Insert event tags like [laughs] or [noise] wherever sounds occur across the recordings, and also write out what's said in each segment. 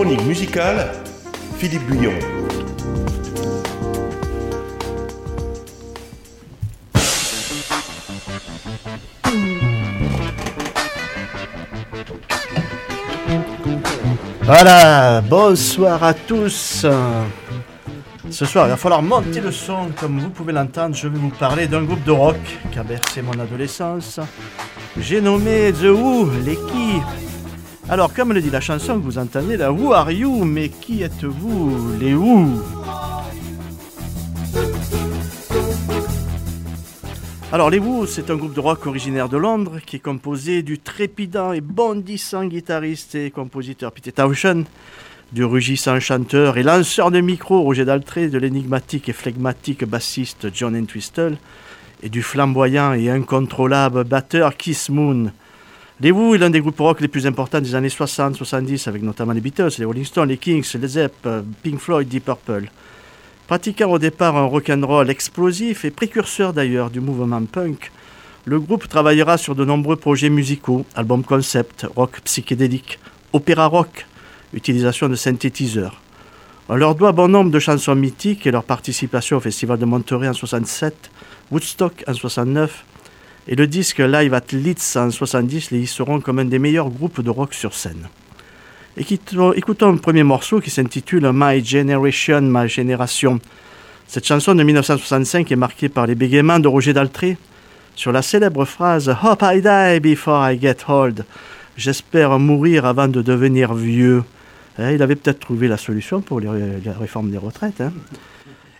chronique musicale, Philippe Guyon. Voilà, bonsoir à tous. Ce soir, il va falloir monter le son. Comme vous pouvez l'entendre, je vais vous parler d'un groupe de rock qui a bercé mon adolescence. J'ai nommé The Who, les qui? Alors, comme le dit la chanson que vous entendez, la Who are you Mais qui êtes-vous Les Who Alors, les Who, c'est un groupe de rock originaire de Londres qui est composé du trépidant et bondissant guitariste et compositeur Peter Townshend, du rugissant chanteur et lanceur de micro Roger Daltrey, de l'énigmatique et flegmatique bassiste John Entwistle et du flamboyant et incontrôlable batteur Kiss Moon. Les Who est l'un des groupes rock les plus importants des années 60-70 avec notamment les Beatles, les Rolling Stones, les Kings, les Zepp, Pink Floyd, Deep Purple. Pratiquant au départ un rock'n'roll explosif et précurseur d'ailleurs du mouvement punk, le groupe travaillera sur de nombreux projets musicaux, albums concept, rock psychédélique, opéra rock, utilisation de synthétiseurs. On leur doit bon nombre de chansons mythiques et leur participation au Festival de Monterey en 67, Woodstock en 69 et le disque Live at Leeds en 70 les hisseront comme un des meilleurs groupes de rock sur scène. Écoutons un premier morceau qui s'intitule My Generation, ma génération. Cette chanson de 1965 est marquée par les bégaiements de Roger Daltrey sur la célèbre phrase Hope I die before I get old. J'espère mourir avant de devenir vieux. Eh, il avait peut-être trouvé la solution pour la réforme des retraites. Hein.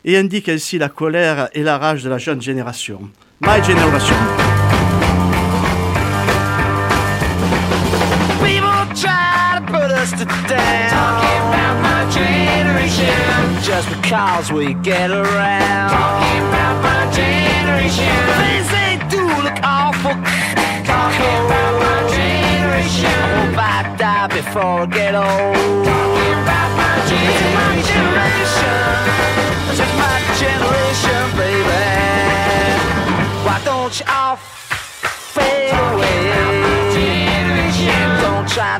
Et indique ainsi la colère et la rage de la jeune génération. My Generation. To down. Talking about my generation. Just because we get around. Talking about my generation. Things they do look awful. Talking about my generation. I hope I die before I get old.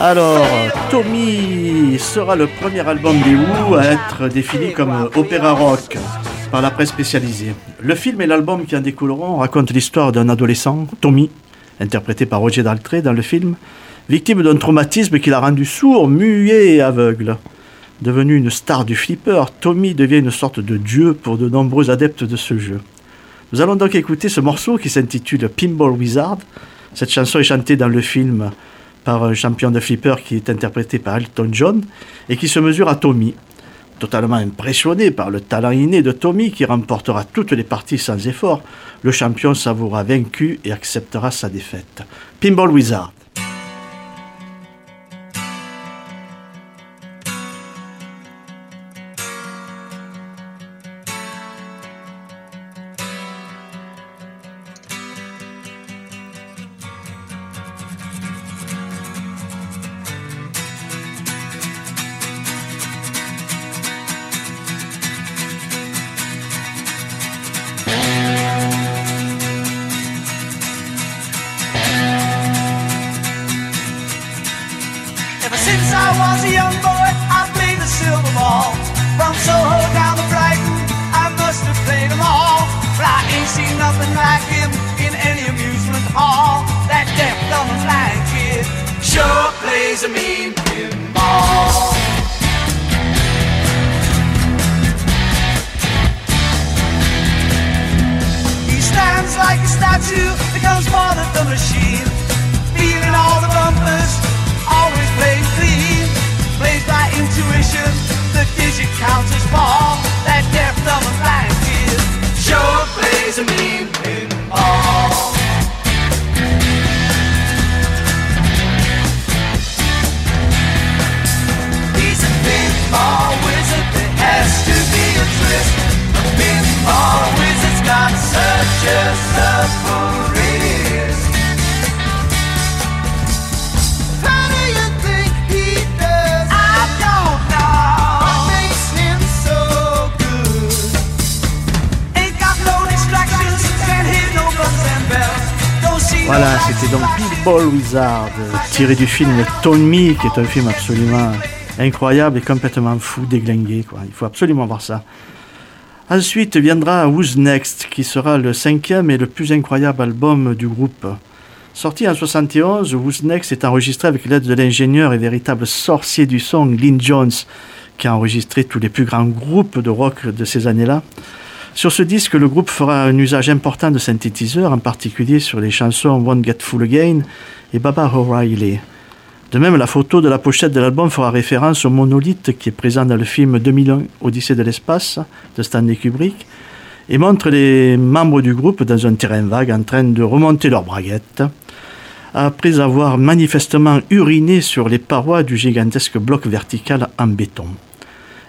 Alors, Tommy sera le premier album des Who à être défini comme opéra rock par la presse spécialisée. Le film et l'album qui en découleront racontent l'histoire d'un adolescent, Tommy, interprété par Roger Daltrey dans le film, victime d'un traumatisme qui l'a rendu sourd, muet et aveugle. Devenu une star du flipper, Tommy devient une sorte de dieu pour de nombreux adeptes de ce jeu. Nous allons donc écouter ce morceau qui s'intitule Pinball Wizard. Cette chanson est chantée dans le film par un champion de flipper qui est interprété par Elton John et qui se mesure à Tommy. Totalement impressionné par le talent inné de Tommy qui remportera toutes les parties sans effort, le champion savoura vaincu et acceptera sa défaite. Pinball Wizard. Since I was a young boy, I played the silver ball. From Soho down to Brighton, I must have played them all. But I ain't seen nothing like him in any amusement hall. That deaf, dumb, and blind kid sure plays a mean pinball. He stands like a statue, becomes part of the machine. C'était donc Ball Wizard, tiré du film Tone Me, qui est un film absolument incroyable et complètement fou, déglingué. Quoi. Il faut absolument voir ça. Ensuite viendra Who's Next, qui sera le cinquième et le plus incroyable album du groupe. Sorti en 71, Who's Next est enregistré avec l'aide de l'ingénieur et véritable sorcier du son Glyn Jones, qui a enregistré tous les plus grands groupes de rock de ces années-là. Sur ce disque, le groupe fera un usage important de synthétiseurs, en particulier sur les chansons Won't Get Full Again et Baba O'Reilly. De même, la photo de la pochette de l'album fera référence au monolithe qui est présent dans le film 2001 Odyssée de l'espace de Stanley Kubrick et montre les membres du groupe dans un terrain vague en train de remonter leurs braguettes après avoir manifestement uriné sur les parois du gigantesque bloc vertical en béton.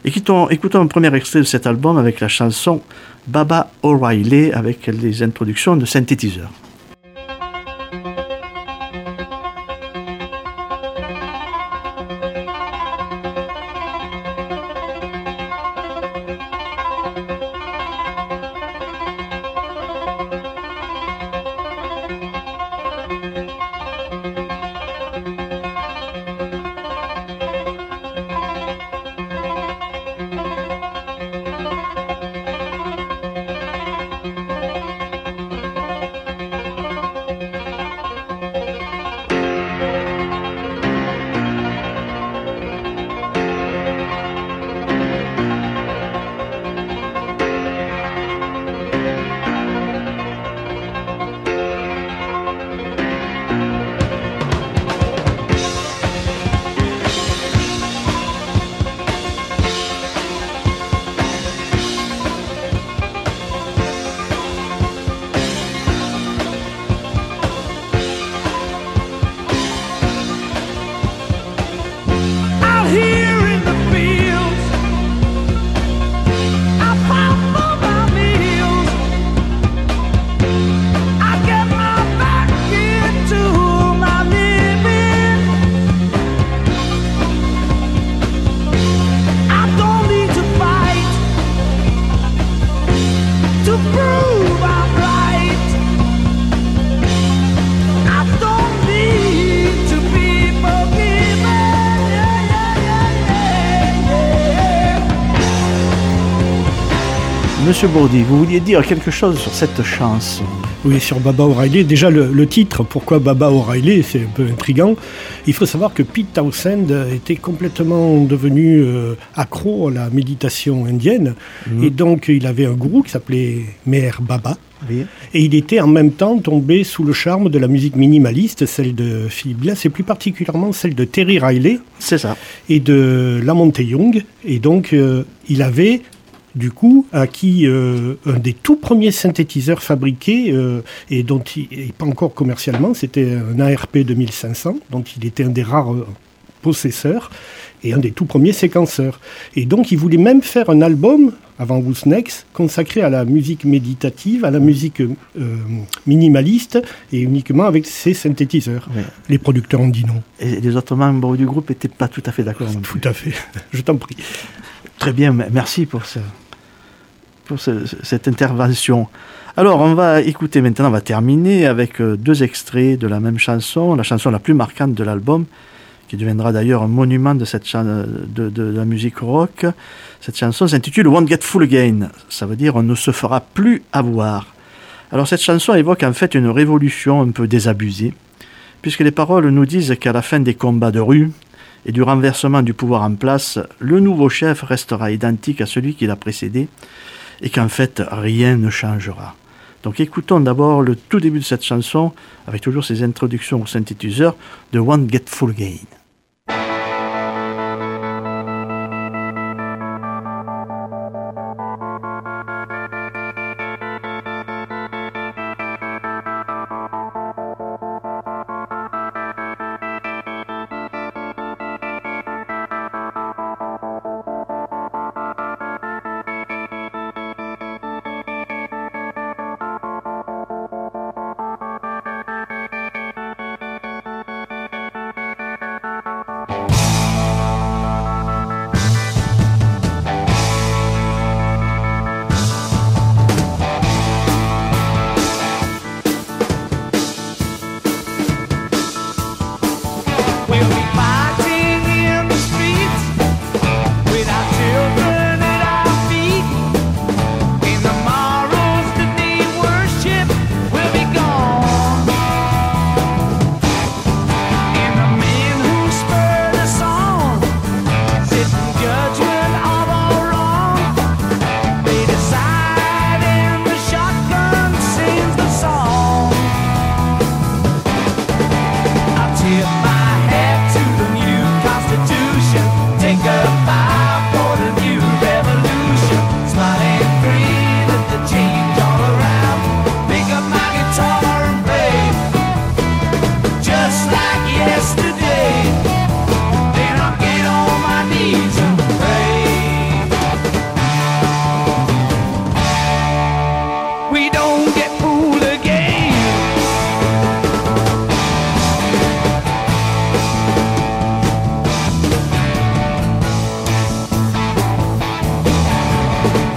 Écoutons, écoutons un premier extrait de cet album avec la chanson Baba O'Reilly avec les introductions de synthétiseurs. Monsieur Bourdi, vous vouliez dire quelque chose sur cette chanson Oui, sur Baba O'Reilly. Déjà, le, titre, pourquoi Baba O'Reilly, c'est un peu intrigant. Il faut savoir que Pete Townsend était complètement devenu euh, accro à la méditation indienne. Mhm. Et donc, il avait un gourou qui s'appelait Meher Baba. Et il était en même temps tombé sous le charme de la musique minimaliste, celle de Philip Glass, et plus particulièrement celle de Terry Riley. C'est ça. Et de Lamonte Young. Et donc, euh, il avait du coup, acquis euh, un des tout premiers synthétiseurs fabriqués euh, et dont il n'est pas encore commercialement, c'était un ARP 2500, dont il était un des rares euh, possesseurs et un des tout premiers séquenceurs. Et donc, il voulait même faire un album avant Who's Next, consacré à la musique méditative, à la musique minimaliste et uniquement avec ses synthétiseurs. Les producteurs ont dit non. Et les autres membres du groupe n'étaient pas tout à fait d'accord. Tout à fait. [laughs] Je t'en prie. Très bien, merci pour ça pour cette intervention. Alors, on va écouter maintenant, on va terminer avec euh, deux extraits de la même chanson, la chanson la plus marquante de l'album, qui deviendra d'ailleurs un monument de, cette de, de, la musique rock. Cette chanson s'intitule Won't Get Full Again, ça veut dire On ne se fera plus avoir. Alors, cette chanson évoque en fait une révolution un peu désabusée, puisque les paroles nous disent qu'à la fin des combats de rue, et du renversement du pouvoir en place, le nouveau chef restera identique à celui qui l'a précédé, et qu'en fait rien ne changera. Donc écoutons d'abord le tout début de cette chanson, avec toujours ces introductions au synthétiseur de One Get Full Gain.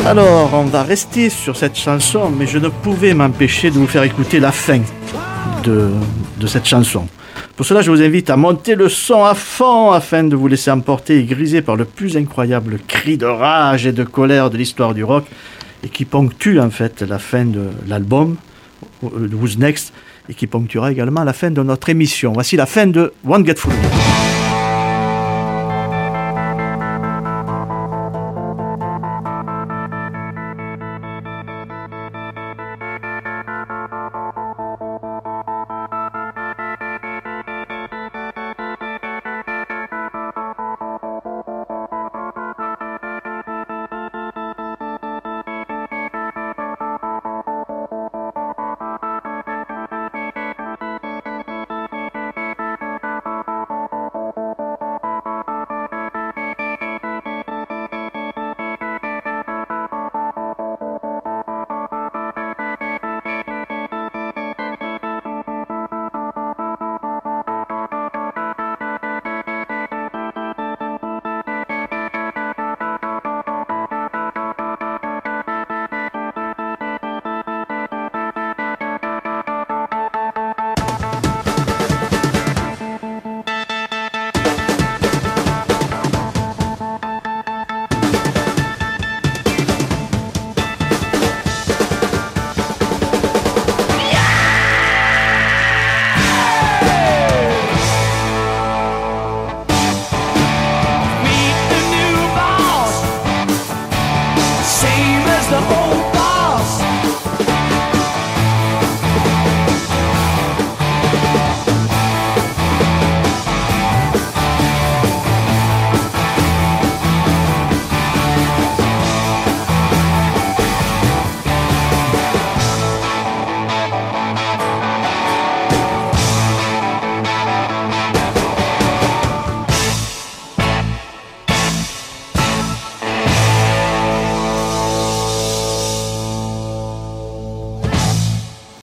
Alors, on va rester sur cette chanson, mais je ne pouvais m'empêcher de vous faire écouter la fin de, cette chanson. Pour cela, je vous invite à monter le son à fond afin de vous laisser emporter et griser par le plus incroyable cri de rage et de colère de l'histoire du rock et qui ponctue en fait la fin de l'album euh, Who's Next et qui ponctuera également la fin de notre émission. Voici la fin de One Get Full.